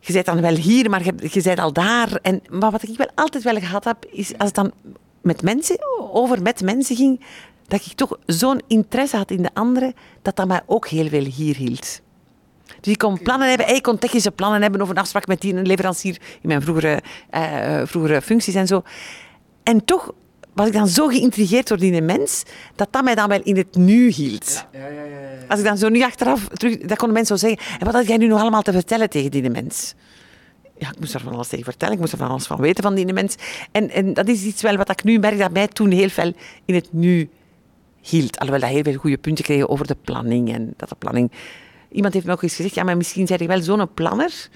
je bent dan wel hier, maar je, je bent al daar. En, maar wat ik wel altijd wel gehad heb, is als het dan met mensen, over met mensen ging, dat ik toch zo'n interesse had in de anderen, dat dat mij ook heel veel hier hield. Dus ik kon plannen hebben, ik kon technische plannen hebben over een afspraak met die een leverancier in mijn vroegere, uh, vroegere functies en zo. En toch was ik dan zo geïntrigeerd door die mens, dat dat mij dan wel in het nu hield. Ja, ja, ja, Als ik dan zo nu achteraf terug, dat konden mensen zo zeggen, en wat had jij nu nog allemaal te vertellen tegen die mens? Ja, ik moest er van alles tegen vertellen, ik moest er van alles van weten van die mens. En, en dat is iets wel wat ik nu merk, dat mij toen heel veel in het nu hield. Alhoewel dat heel veel goede punten kregen over de planning en dat de planning... Iemand heeft me ook eens gezegd, ja, maar misschien zijn je wel zo'n planner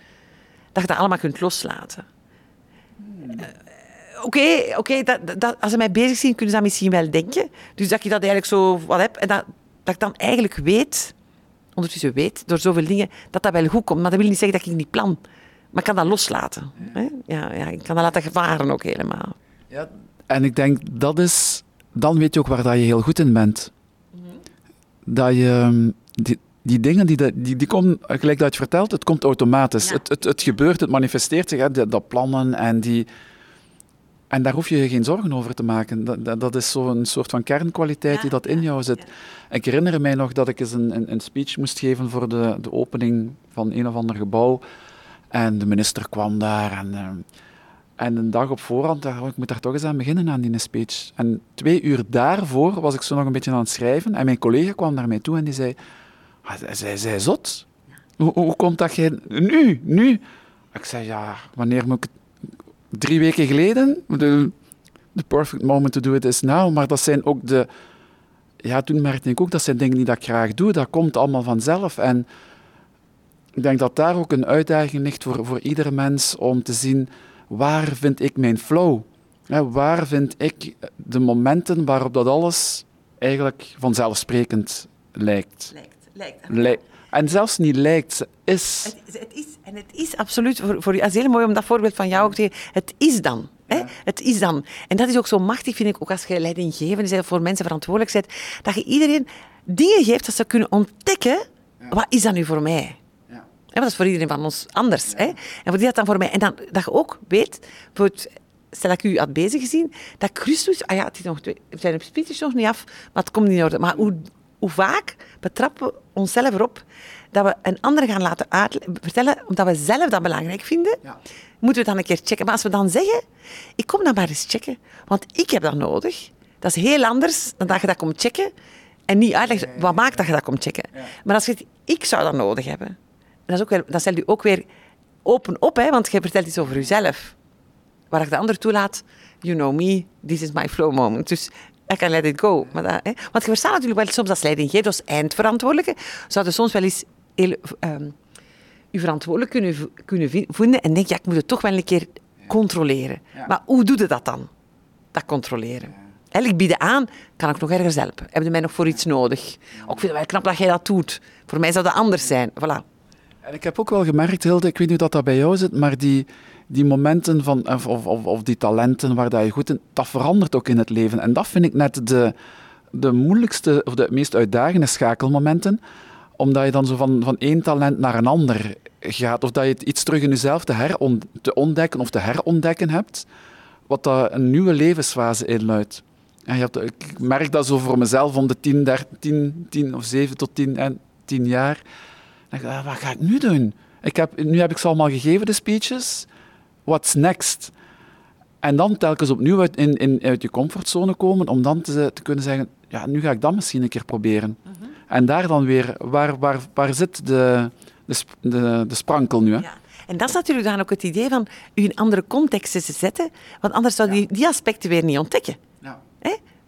dat je dat allemaal kunt loslaten. Hmm oké, dat, als ze mij bezig zien, kunnen ze dat misschien wel denken. Dus dat je dat eigenlijk zo wat heb en dat, dat ik dan eigenlijk weet, ondertussen weet, door zoveel dingen, dat dat wel goed komt. Maar dat wil niet zeggen dat ik niet plan. Maar ik kan dat loslaten. Ja, ja, ja ik kan dat laten gevaren ook helemaal. Ja, en ik denk, dat is... Dan weet je ook waar dat je heel goed in bent. Mhm. Dat je... Ehm, die, die dingen, die, die, die komen, gelijk dat je vertelt, het komt automatisch. Het, het, het gebeurt, het manifesteert zich, hè, dat plannen en die en daar hoef je je geen zorgen over te maken. Dat, dat, dat is zo'n soort van kernkwaliteit die dat in jou zit. Ik herinner mij nog dat ik eens een, een, een, speech moest geven voor de, de opening van een of ander gebouw. En de minister kwam daar en, uh, en een dag op voorhand, dacht, ik moet daar toch eens aan beginnen aan die speech. En twee uur daarvoor was ik zo nog een beetje aan het schrijven en mijn collega kwam naar mij toe en die zei, ah, zij, zij zot. Hoe, hoe komt dat jij nu, nu? Ik zei, ja, wanneer moet ik drie weken geleden. De, the perfect moment to do it is now. Maar dat zijn ook de... Ja, toen merkte ik ook, dat zijn dingen die ik graag doe. Dat komt allemaal vanzelf. En ik denk dat daar ook een uitdaging ligt voor, voor iedere mens om te zien waar vind ik mijn flow? Ja, waar vind ik de momenten waarop dat alles eigenlijk vanzelfsprekend lijkt? Lijkt, lijkt. En zelfs niet lijkt, is. Het, het is. En het is absoluut voor, voor je. Het is heel mooi om dat voorbeeld van jou ook te Het is dan. Hè? Het is dan. En dat is ook zo machtig, vind ik, ook als je leidinggevende bent, voor mensen verantwoordelijk bent, dat je iedereen dingen geeft dat ze kunnen ontdekken, wat is dat nu voor mij? Dat is voor iedereen van ons anders. Hè? En voor die dat dan voor mij. En dan, dat je ook weet, stel ik u had bezig gezien, dat gerust ah ja, het is nog twee, we zijn op speeches nog niet af, maar het komt niet in orde. Maar hoe, hoe vaak betrappen we onszelf erop dat we een ander gaan laten vertellen, omdat we zelf dat belangrijk vinden, ja. moeten we dan een keer checken. Maar als we dan zeggen, ik kom dan maar eens checken, want ik heb dat nodig, dat is heel anders dan dat je dat komt checken en niet uitlegt wat maakt dat je dat komt checken. Maar als je zegt, ik zou dat nodig hebben, dat, is ook weer, dat stel je ook weer open op, hè, want je vertelt iets over jezelf. Waar ik de ander toelaat, you know me, this is my flow moment. Dus I can let it go. Maar dat, hè. Want je verstaat natuurlijk wel soms als leidinggever, als eindverantwoordelijke, zouden soms wel eens heel, um, je verantwoordelijk kunnen, kunnen vinden en denk, ja, ik moet het toch wel een keer controleren. Maar hoe doe je dat dan? Dat controleren. Ja. ik bieden aan, kan ik nog ergens helpen? Heb je mij nog voor iets nodig? Ook vind het wel knap dat jij dat doet. Voor mij zou dat anders zijn. Voilà. En ik heb ook wel gemerkt, Hilde, ik weet niet of dat bij jou zit, maar die, die momenten van, of, of, of die talenten waar dat je goed in, dat verandert ook in het leven. En dat vind ik net de, de moeilijkste of de meest uitdagende schakelmomenten omdat je dan zo van, van één talent naar een ander gaat. Of dat je iets terug in jezelf te, heron, te ontdekken of te herontdekken hebt, wat dat een nieuwe levensfase inluidt. En je hebt, ik merk dat zo voor mezelf om de 10, 13, 10 of 7 tot 10, en 10 jaar. Denk ik, ah, wat ga ik nu doen? Ik heb, nu heb ik ze allemaal gegeven, de speeches. What's next? En dan telkens opnieuw uit, in, in, uit je comfortzone komen, om dan te, te kunnen zeggen, ja, nu ga ik dat misschien een keer proberen. Mhm. En daar dan weer, waar, waar, waar zit de, de, de, de sprankel nu? Hè? Ja. En dat is natuurlijk dan ook het idee van u in andere contexten te zetten, want anders zou je die aspecten weer niet ontdekken. Ja.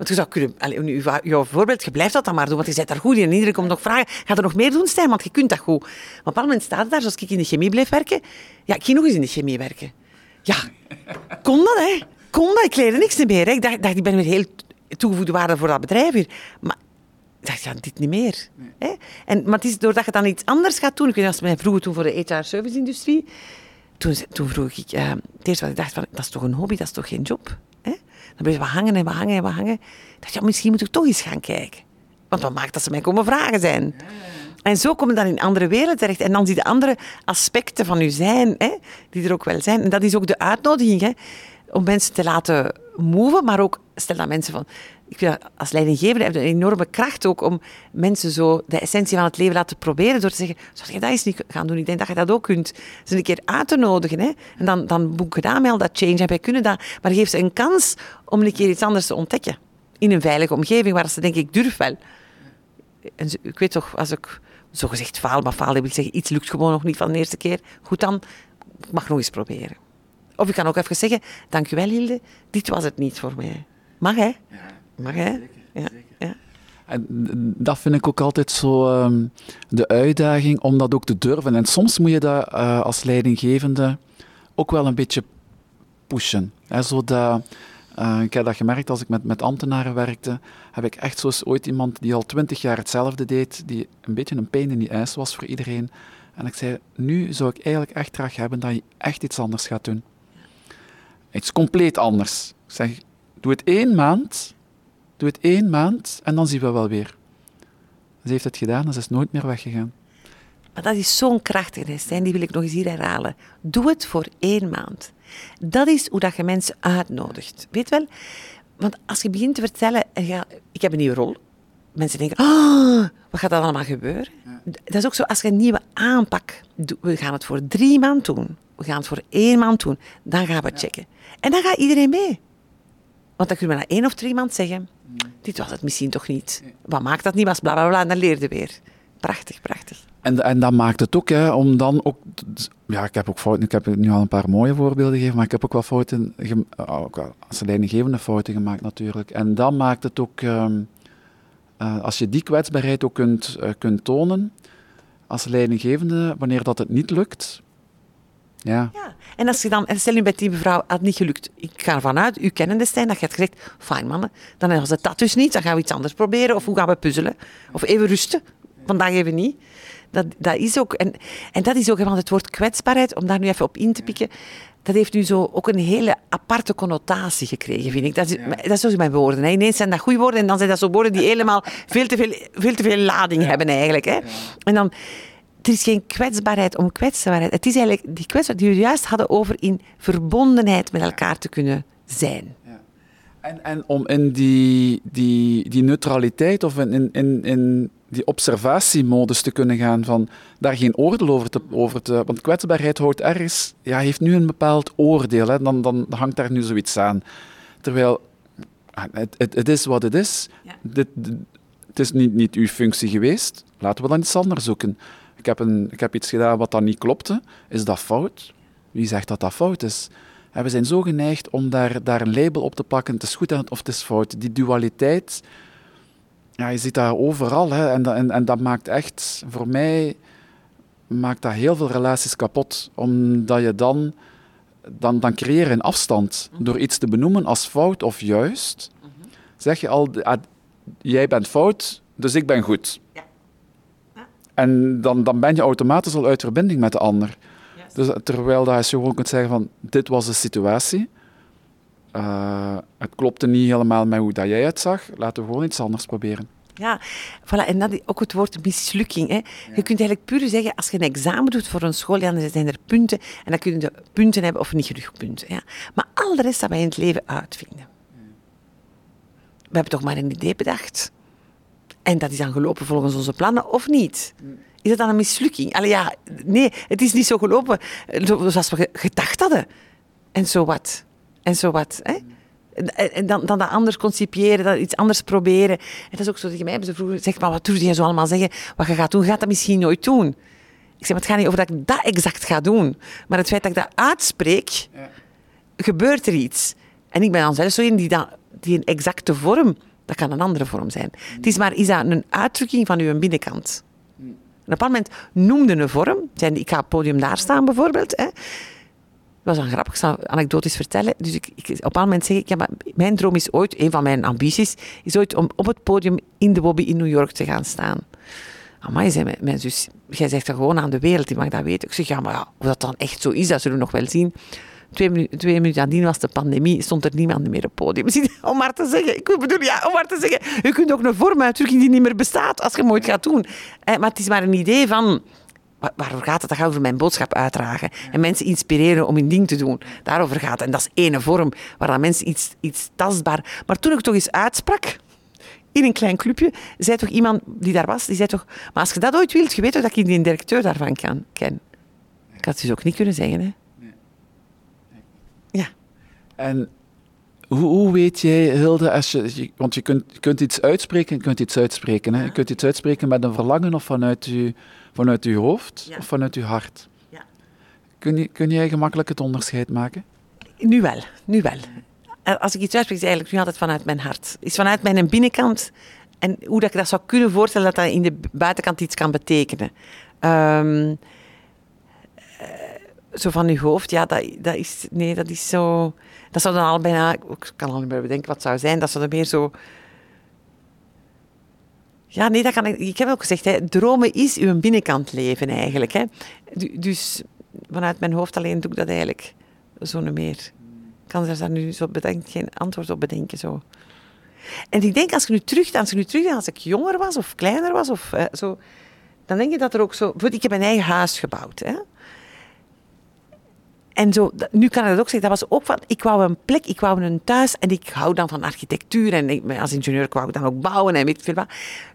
Want je zou kunnen, jouw voorbeeld, je blijft dat dan maar doen, want je zit daar goed in. En iedereen komt nog vragen, ga er nog meer doen, Stijn, want je kunt dat goed. Maar op een bepaald moment staat het daar, zoals ik in de chemie blijf werken. Ja, ik ging nog eens in de chemie werken. Ja, kon dat, hè? Kon dat? Ik leerde niks meer. Ik dacht, ik ben weer heel toegevoegde waarde voor dat bedrijf hier. Maar ik dacht, dit niet meer. En, maar het is doordat je dan iets anders gaat doen. Ik weet niet, als mij vroeger toen voor de HR-service-industrie. Toen, toen vroeg ik, uh, het eerste wat ik dacht, van, dat is toch een hobby, dat is toch geen job? Dan bleef we hangen en we hangen en we hangen. Ik dacht, ja, misschien moet ik toch eens gaan kijken. Want wat maakt dat ze mij komen vragen zijn? En zo kom je dan in andere werelden terecht. En dan zie je andere aspecten van je zijn, hè, die er ook wel zijn. En dat is ook de uitnodiging, hè, om mensen te laten move, maar ook, stel dat mensen van... Ik als leidinggevende heb je een enorme kracht ook om mensen zo de essentie van het leven laten proberen door te zeggen, zou je dat eens niet gaan doen? Ik denk dat je dat ook kunt. Ze een keer uit te nodigen. Hè? En dan, dan boek je daar al dat change en wij kunnen dat. Maar geef ze een kans om een keer iets anders te ontdekken. In een veilige omgeving waar ze denken, ik durf wel. En ik weet toch, als ik zo gezegd faal, maar faal wil zeggen, iets lukt gewoon nog niet van de eerste keer. Goed dan, ik mag nog eens proberen. Of ik kan ook even zeggen, dankjewel Hilde, dit was het niet voor mij. Mag hè? Mag hè? Ja, ja. En dat vind ik ook altijd zo um, de uitdaging om dat ook te durven. En soms moet je dat uh, als leidinggevende ook wel een beetje pushen. Hè, zodat, uh, ik heb dat gemerkt als ik met, met ambtenaren werkte, heb ik echt zoals ooit iemand die al twintig jaar hetzelfde deed, die een beetje een pijn in die ijs was voor iedereen. En ik zei, nu zou ik eigenlijk echt graag hebben dat je echt iets anders gaat doen. Iets compleet anders. Ik zeg, doe het één maand, doe het één maand en dan zien we wel weer. Ze heeft het gedaan en ze is nooit meer weggegaan. Maar dat is zo'n krachtige zijn, die wil ik nog eens hier herhalen. Doe het voor één maand. Dat is hoe dat je mensen uitnodigt. Weet wel? Want als je begint te vertellen, ik heb een nieuwe rol. Mensen denken, oh, wat gaat er allemaal gebeuren? Dat is ook zo, als je een nieuwe aanpak, we gaan het voor drie maanden doen. We gaan het voor één maand doen. Dan gaan we checken. En dan gaat iedereen mee. Want dan kunnen we na één of drie maanden zeggen, dit was het misschien toch niet. Wat maakt dat niet, was bla bla bla, en dan leerde weer. Prachtig, prachtig. En, en dat maakt het ook, hè, om dan ook... Ja, ik heb ook fouten, ik heb nu al een paar mooie voorbeelden gegeven, maar ik heb ook wel fouten, ook wel als leidinggevende fouten gemaakt natuurlijk. En dat maakt het ook, um, uh, als je die kwetsbaarheid ook kunt, uh, kunt tonen, als leidinggevende, wanneer dat het niet lukt, ja. ja. En als je dan, en stel nu bij die mevrouw, had niet gelukt. Ik ga ervan uit, u kennende Stijn, dat je hebt gezegd, fijn mannen, dan was het dat dus niet, dan gaan we iets anders proberen, of hoe gaan we puzzelen? Of even rusten, vandaag even niet. Dat, dat is ook, en, en dat is ook, want het woord kwetsbaarheid, om daar nu even op in te pikken, dat heeft nu zo ook een hele aparte connotatie gekregen, vind ik. Dat is, dat is zoals mijn woorden. Hè. Ineens zijn dat goede woorden en dan zijn dat zo woorden die helemaal veel te veel, veel, te veel lading hebben eigenlijk. Hè. En dan, er is geen kwetsbaarheid om kwetsbaarheid. Het is eigenlijk die kwetsbaarheid die we juist hadden over in verbondenheid met elkaar te kunnen zijn. Ja. En, en om in die, die, die neutraliteit of in, in, in die observatiemodus te kunnen gaan, van daar geen oordeel over te... Over te want kwetsbaarheid houdt ergens, ja, heeft nu een bepaald oordeel, hè, dan, dan hangt daar nu zoiets aan. Terwijl, ah, het, het, het is wat het is. Ja. Dit, het is niet, niet uw functie geweest, laten we dan iets anders zoeken. Ik heb, een, ik heb iets gedaan wat dan niet klopte. Is dat fout? Wie zegt dat dat fout is? En we zijn zo geneigd om daar, daar een label op te pakken. Het is goed of het is fout. Die dualiteit, ja, je ziet dat overal. Hè. En, en, en dat maakt echt, voor mij, maakt dat heel veel relaties kapot. Omdat je dan, dan, dan creëer je een afstand. Door iets te benoemen als fout of juist, zeg je al, ah, jij bent fout, dus ik ben goed. Ja. En dan, dan ben je automatisch al uit verbinding met de ander. Dus, terwijl dat je gewoon kunt zeggen van, dit was de situatie. Uh, het klopte niet helemaal met hoe dat jij uitzag. Laten we gewoon iets anders proberen. Ja, voilà. en dat ook het woord mislukking. Hè. Je kunt eigenlijk puur zeggen, als je een examen doet voor een school, dan zijn er punten. En dan kun je punten hebben of niet genoeg punten. Ja. Maar al de rest dat wij in het leven uitvinden. We hebben toch maar een idee bedacht. En dat is dan gelopen volgens onze plannen of niet? Is dat dan een mislukking? Allee, ja, nee, het is niet zo gelopen zoals we gedacht hadden. En zo wat. En zo wat. Hè? En dan, dan dat anders concipiëren, dat iets anders proberen. En dat is ook zo tegen mij hebben ze vroeger gezegd, maar wat doe je zo allemaal zeggen? Wat je gaat doen, gaat dat misschien nooit doen. Ik zeg, maar het gaat niet over dat ik dat exact ga doen. Maar het feit dat ik dat uitspreek, ja. gebeurt er iets. En ik ben dan zelfs zo in die, die een exacte vorm dat kan een andere vorm zijn. Het is maar is dat een uitdrukking van uw binnenkant. op een moment noemde een vorm. Ik ga op het podium daar staan bijvoorbeeld. Hè. Dat was een grappig, anekdotisch vertellen. Dus ik, ik, op een bepaald moment zeg ik, ja, maar mijn droom is ooit, een van mijn ambities, is ooit om op het podium in de Bobby in New York te gaan staan. Amai, zei mijn, mijn zus, jij zegt er gewoon aan de wereld, die mag dat weten. Ik zeg, ja, maar ja, of dat dan echt zo is, dat zullen we nog wel zien. Twee, minu twee minuten nadien was de pandemie, stond er niemand meer op het podium. Om maar te zeggen, ik bedoel, ja, om maar te zeggen, je kunt ook een vorm uitdrukken die niet meer bestaat als je ooit gaat doen. Eh, maar het is maar een idee van, waarover gaat het? Dat gaat over mijn boodschap uitdragen. En mensen inspireren om hun ding te doen. Daarover gaat het. En dat is ene vorm, waar dan mensen iets, iets tastbaar... Maar toen ik toch eens uitsprak, in een klein clubje, zei toch iemand die daar was, die zei toch... Maar als je dat ooit wilt, je weet dat ik die directeur daarvan kan, ken. Ik had het dus ook niet kunnen zeggen, hè. En hoe, hoe, weet jij, Hilde, als je, want je kunt, je kunt iets uitspreken, je kunt iets uitspreken. Hè? Je kunt iets uitspreken met een verlangen of vanuit je, vanuit je hoofd of vanuit je hart. Ja. Kun, je, kun jij gemakkelijk het onderscheid maken? Nu wel, nu wel. Als ik iets uitspreek, is eigenlijk nu altijd vanuit mijn hart. Is vanuit mijn binnenkant en hoe dat ik dat zou kunnen voorstellen dat dat in de buitenkant iets kan betekenen. Um, zo van uw hoofd, ja, dat, dat is... Nee, dat is zo... Dat zou dan al bijna... Ik kan al niet meer bedenken wat het zou zijn. Dat zou dan meer zo... Ja, nee, dat kan ik... Ik heb ook gezegd, hè, dromen is uw binnenkant leven eigenlijk. Hè. Dus vanuit mijn hoofd alleen doe ik dat eigenlijk zo niet meer. Ik kan er daar nu zo bedenken, geen antwoord op bedenken. Zo. En ik denk, als je nu terug, als je nu terug als ik jonger was of kleiner was, of, eh, zo, dan denk je dat er ook zo... Ik heb een eigen huis gebouwd. Hè. En zo, nu kan ik dat ook zeggen, dat was ook van, ik wou een plek, ik wou een thuis en ik hou dan van architectuur en ik, als ingenieur wou ik dan ook bouwen en weet veel wat.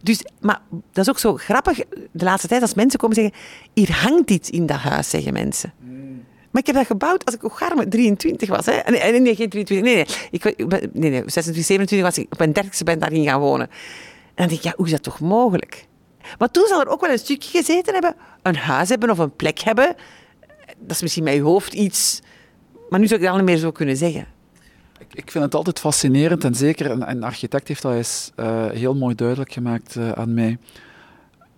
Dus, maar dat is ook zo grappig, de laatste tijd als mensen komen zeggen, hier hangt iets in dat huis, zeggen mensen. Maar ik heb dat gebouwd als ik ook garme 23 was. Hè. Nee, nee, geen 23. Nee, nee. Ik, nee, nee 26, 27 was ik. Op mijn dertigste ben daarin gaan wonen. En dan denk ik, ja, hoe is dat toch mogelijk? Maar toen zal er ook wel een stukje gezeten hebben. Een huis hebben of een plek hebben dat is misschien je hoofd iets... Maar nu zou ik dat al niet meer zo kunnen zeggen. Ik, ik vind het altijd fascinerend en zeker een, een architect heeft dat eens uh, heel mooi duidelijk gemaakt uh, aan mij.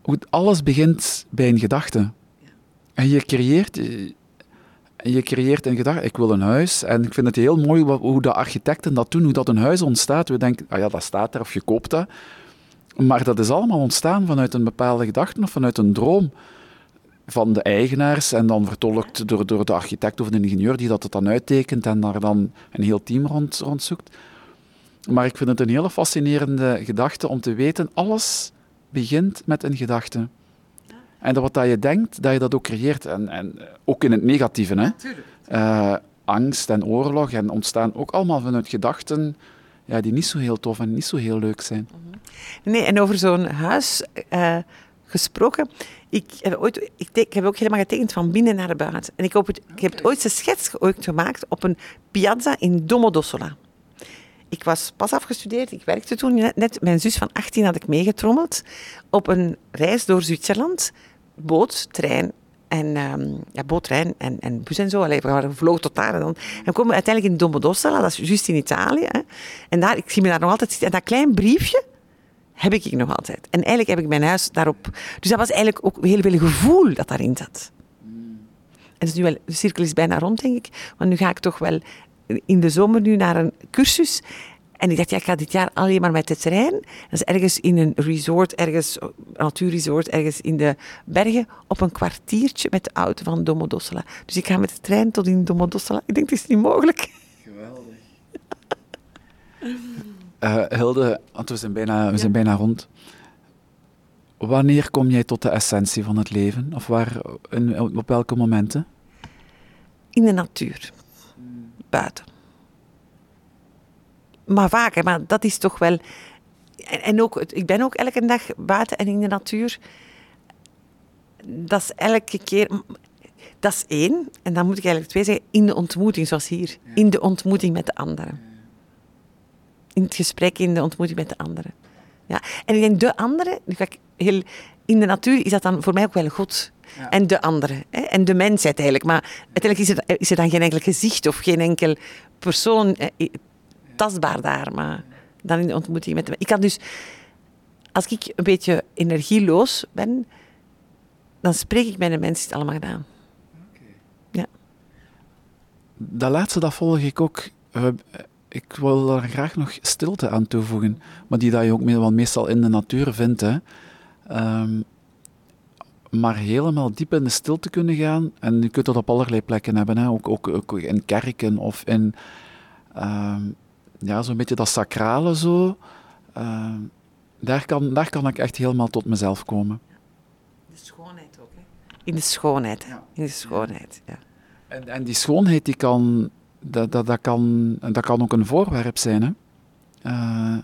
Hoe alles begint bij een gedachte. En je creëert, je, je creëert een gedachte. Ik wil een huis. En ik vind het heel mooi hoe de architecten dat doen, hoe dat een huis ontstaat. We denken, ah ja, dat staat er of je koopt dat. Maar dat is allemaal ontstaan vanuit een bepaalde gedachte of vanuit een droom van de eigenaars en dan vertolkt door, door de architect of de ingenieur die dat het dan uittekent en daar dan een heel team rond, rond zoekt. Maar ik vind het een hele fascinerende gedachte om te weten, alles begint met een gedachte. En dat wat dat je denkt, dat je dat ook creëert. En, en ook in het negatieve. Hè? Uh, angst en oorlog en ontstaan ook allemaal vanuit gedachten ja, die niet zo heel tof en niet zo heel leuk zijn. Nee, en over zo'n huis uh, gesproken. Ik heb, ooit, ik, ik, heb ook helemaal getekend van binnen naar buiten. En ik, heb het, ik heb het ooit een schets ooit gemaakt op een piazza in Domodossola. Ik was pas afgestudeerd, ik werkte toen net, net. Mijn zus van 18 had ik meegetrommeld op een reis door Zwitserland. Boot, trein en um, ja, boot, trein en, en bus en zo. Allee, we vlogen tot daar. En dan en we komen uiteindelijk in Domodossola, dat is juist in Italië. Hè. En daar, ik zie me daar nog altijd zitten. En dat klein briefje, heb ik nog altijd. En eigenlijk heb ik mijn huis daarop... Dus dat was eigenlijk ook heel veel gevoel dat daarin zat. En dus nu wel, de cirkel is bijna rond, denk ik. Want nu ga ik toch wel in de zomer nu naar een cursus. En ik dacht, ja, ik ga dit jaar alleen maar met de trein. Dat is ergens in een resort, ergens, een natuurresort, ergens in de bergen, op een kwartiertje met de auto van Domodossola. Dus ik ga met de trein tot in Domodossola. Ik denk, het is niet mogelijk. Geweldig. Uh, Hilde, want we zijn, bijna, we zijn bijna rond. Wanneer kom jij tot de essentie van het leven? Of waar, in, op welke momenten? In de natuur. Buiten. Maar vaker, maar dat is toch wel... En, en ook, ik ben ook elke dag buiten en in de natuur. Dat is elke keer... Dat is één. En dan moet ik eigenlijk twee zeggen. In de ontmoeting, zoals hier. In de ontmoeting met de anderen in het gesprek, in de ontmoeting met de anderen. Ja. En ik denk, de anderen, heel, in de natuur is dat dan voor mij ook wel God. En de anderen. Hè? En de mensheid eigenlijk. Maar uiteindelijk is er, is er dan geen enkel gezicht of geen enkel persoon eh, tastbaar daar. Maar dan in de ontmoeting met de Ik kan dus, als ik een beetje energieloos ben, dan spreek ik met de mensen het allemaal gedaan. Okay. Ja. Dat laatste, dat volg ik ook ik wil daar graag nog stilte aan toevoegen, maar die dat je ook wel meestal in de natuur vindt. Hè. Um, maar helemaal diep in de stilte kunnen gaan. En je kunt dat op allerlei plekken hebben, hè. Ook, ook, ook in kerken of in ehm, ja, zo'n beetje dat sacrale zo. Ehm, daar, kan, daar kan ik echt helemaal tot mezelf komen. De schoonheid ook, hè? In de schoonheid, hè? In de schoonheid, ja. En, en die schoonheid, die kan, dat, dat, dat, kan, dat kan ook een voorwerp zijn, hè. Eh,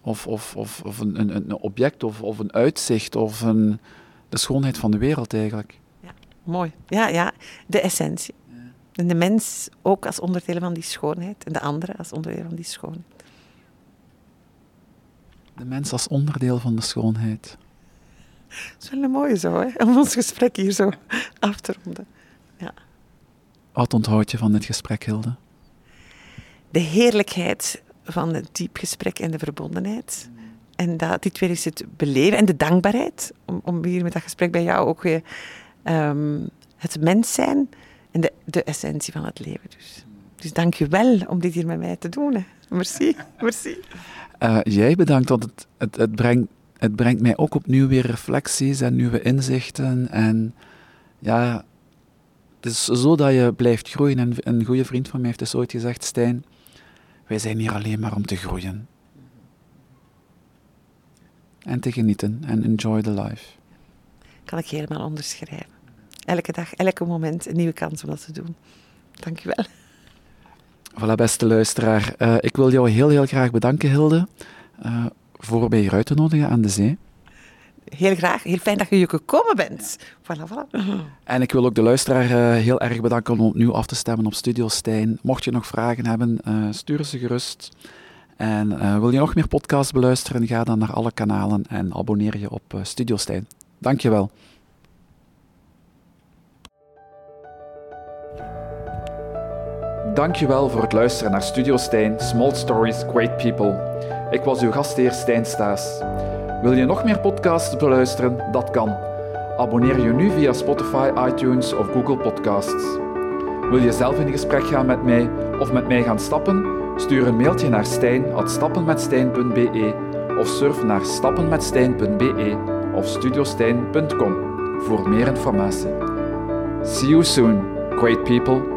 of, of, of, of een, een, een object, of, of een uitzicht, of een, de schoonheid van de wereld eigenlijk. Ja, mooi. Ja, ja, de essentie. En de mens ook als onderdeel van die schoonheid en de andere als onderdeel van die schoonheid. De mens als onderdeel van de schoonheid. Dat is wel een mooie zo, hè? om ons gesprek hier zo af te ronden. Ja. Wat onthoud je van dit gesprek, Hilde? De heerlijkheid van het diep gesprek en de verbondenheid. En dat, dit weer is het beleven en de dankbaarheid. Om, om hier met dat gesprek bij jou ook weer ehm, het mens zijn en de, de essentie van het leven. Dus, dus dank je wel om dit hier met mij te doen. Hè. Merci. Merci. Uh, jij bedankt, want het, het, het, brengt, het brengt mij ook opnieuw weer reflecties en nieuwe inzichten. En ja, het is zo dat je blijft groeien. En een goede vriend van mij heeft dus ooit gezegd, Stijn, wij zijn hier alleen maar om te groeien. En te genieten en enjoy the life. Kan ik helemaal onderschrijven. Elke dag, elke moment een nieuwe kans om dat te doen. Dank je wel. Voilà, beste luisteraar. Uh, ik wil jou heel, heel graag bedanken, Hilde, uh, voor mij hier uit te nodigen aan de zee. Heel graag. Heel fijn dat je hier gekomen bent. Voilà, voilà. En ik wil ook de luisteraar uh, heel erg bedanken om opnieuw af te stemmen op Studio Stijn. Mocht je nog vragen hebben, stuur ze gerust. En wil je nog meer podcasts beluisteren, ga dan naar alle kanalen en abonneer je op Studio Stijn. Dankjewel. Dankjewel voor het luisteren naar Studio Stijn, Small Stories, Great People. Ik was uw gastheer Stijn Staes. Wil je nog meer podcasts beluisteren? Dat kan. Abonneer je nu via Spotify, iTunes of Google Podcasts. Wil je zelf in gesprek gaan met mij of met mij gaan stappen? Stuur een mailtje naar stijn.stappenmetstijn.be of surf naar stappenmetstijn.be of studiostijn.com voor meer informatie. See you soon, great people.